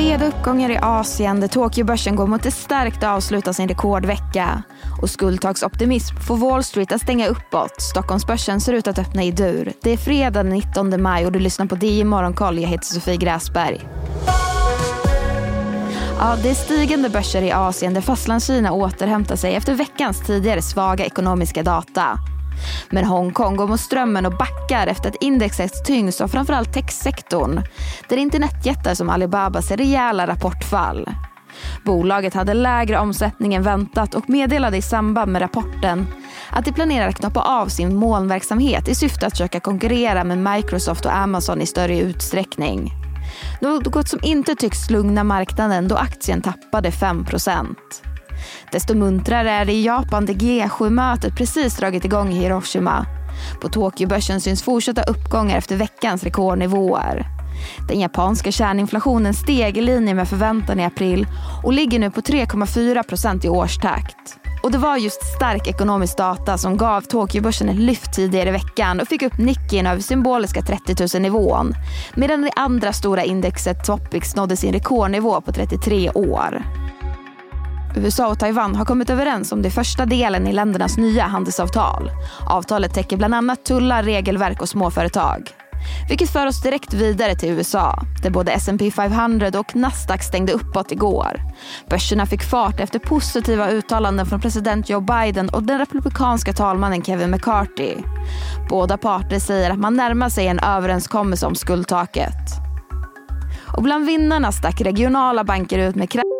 Breda uppgångar i Asien där Tokyobörsen går mot ett starkt avslut av sin rekordvecka. Och skuldtaksoptimism får Wall Street att stänga uppåt. Stockholmsbörsen ser ut att öppna i dur. Det är fredag den 19 maj och du lyssnar på DI Morgonkoll. Jag heter Sofie Gräsberg. Ja, det är stigande börser i Asien där Fastlandskina återhämtar sig efter veckans tidigare svaga ekonomiska data. Men Hongkong går mot strömmen och backar efter att indexet tyngs av framförallt techsektorn. Där internetjättar som Alibaba ser rejäla rapportfall. Bolaget hade lägre omsättning än väntat och meddelade i samband med rapporten att de planerar att knoppa av sin molnverksamhet i syfte att försöka konkurrera med Microsoft och Amazon i större utsträckning. Något som inte tycks lugna marknaden då aktien tappade 5 Desto muntrare är det i Japan där G7-mötet precis dragit igång i Hiroshima. På Tokyobörsen syns fortsatta uppgångar efter veckans rekordnivåer. Den japanska kärninflationen steg i linje med förväntan i april och ligger nu på 3,4 procent i årstakt. Och det var just stark ekonomisk data som gav Tokyobörsen ett lyft tidigare i veckan och fick upp Nikkei över symboliska 30 000 nivån. Medan det andra stora indexet Topix nådde sin rekordnivå på 33 år. USA och Taiwan har kommit överens om det första delen i ländernas nya handelsavtal. Avtalet täcker bland annat tullar, regelverk och småföretag. Vilket för oss direkt vidare till USA, där både S&P 500 och Nasdaq stängde uppåt igår. Börserna fick fart efter positiva uttalanden från president Joe Biden och den republikanska talmannen Kevin McCarthy. Båda parter säger att man närmar sig en överenskommelse om skuldtaket. Och bland vinnarna stack regionala banker ut med kraft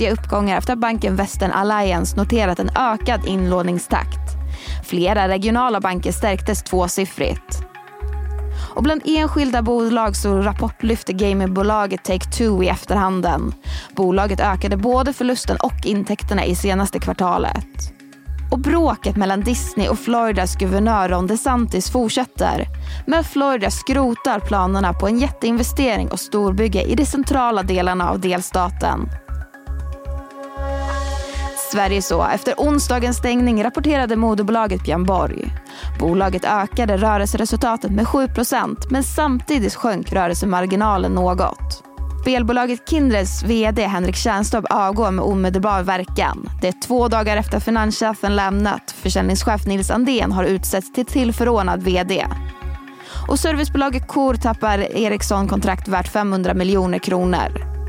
Kraftiga uppgångar efter att banken Western Alliance noterat en ökad inlåningstakt. Flera regionala banker stärktes tvåsiffrigt. Och bland enskilda bolag så rapportlyfte gamingbolaget Take-Two i efterhanden. Bolaget ökade både förlusten och intäkterna i senaste kvartalet. Och bråket mellan Disney och Floridas guvernör Ron DeSantis fortsätter. Men Florida skrotar planerna på en jätteinvestering och storbygge i de centrala delarna av delstaten. Sverige så. Efter onsdagens stängning rapporterade moderbolaget Björn Borg. Bolaget ökade rörelseresultatet med 7% men samtidigt sjönk rörelsemarginalen något. Spelbolaget Kindreds VD Henrik Tjärnstorp avgår med omedelbar verkan. Det är två dagar efter att finanschefen lämnat. Försäljningschef Nils Andén har utsetts till tillförordnad VD. Och servicebolaget Coor tappar Ericsson kontrakt värt 500 miljoner kronor.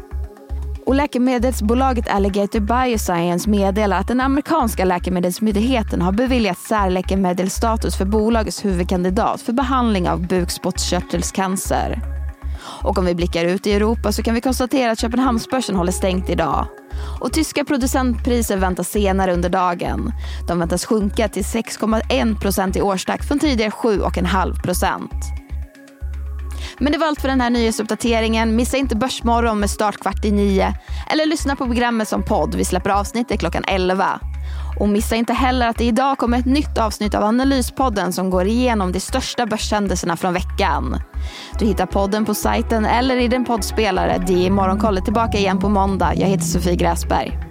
Och läkemedelsbolaget Alligator Bioscience meddelar att den amerikanska läkemedelsmyndigheten har beviljat särläkemedelsstatus för bolagets huvudkandidat för behandling av bukspottkörtelcancer. Och om vi blickar ut i Europa så kan vi konstatera att Köpenhamnsbörsen håller stängt idag. Och tyska producentpriser väntas senare under dagen. De väntas sjunka till 6,1 procent i årstakt från tidigare 7,5 procent. Men det var allt för den här nyhetsuppdateringen. Missa inte Börsmorgon med start kvart i nio. Eller lyssna på programmet som podd. Vi släpper avsnittet klockan 11. Och missa inte heller att det idag kommer ett nytt avsnitt av Analyspodden som går igenom de största börshändelserna från veckan. Du hittar podden på sajten eller i din poddspelare. Det är Morgonkollet tillbaka igen på måndag. Jag heter Sofie Gräsberg.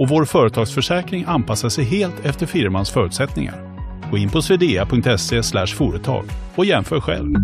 och vår företagsförsäkring anpassar sig helt efter firmans förutsättningar. Gå in på swedea.se företag och jämför själv.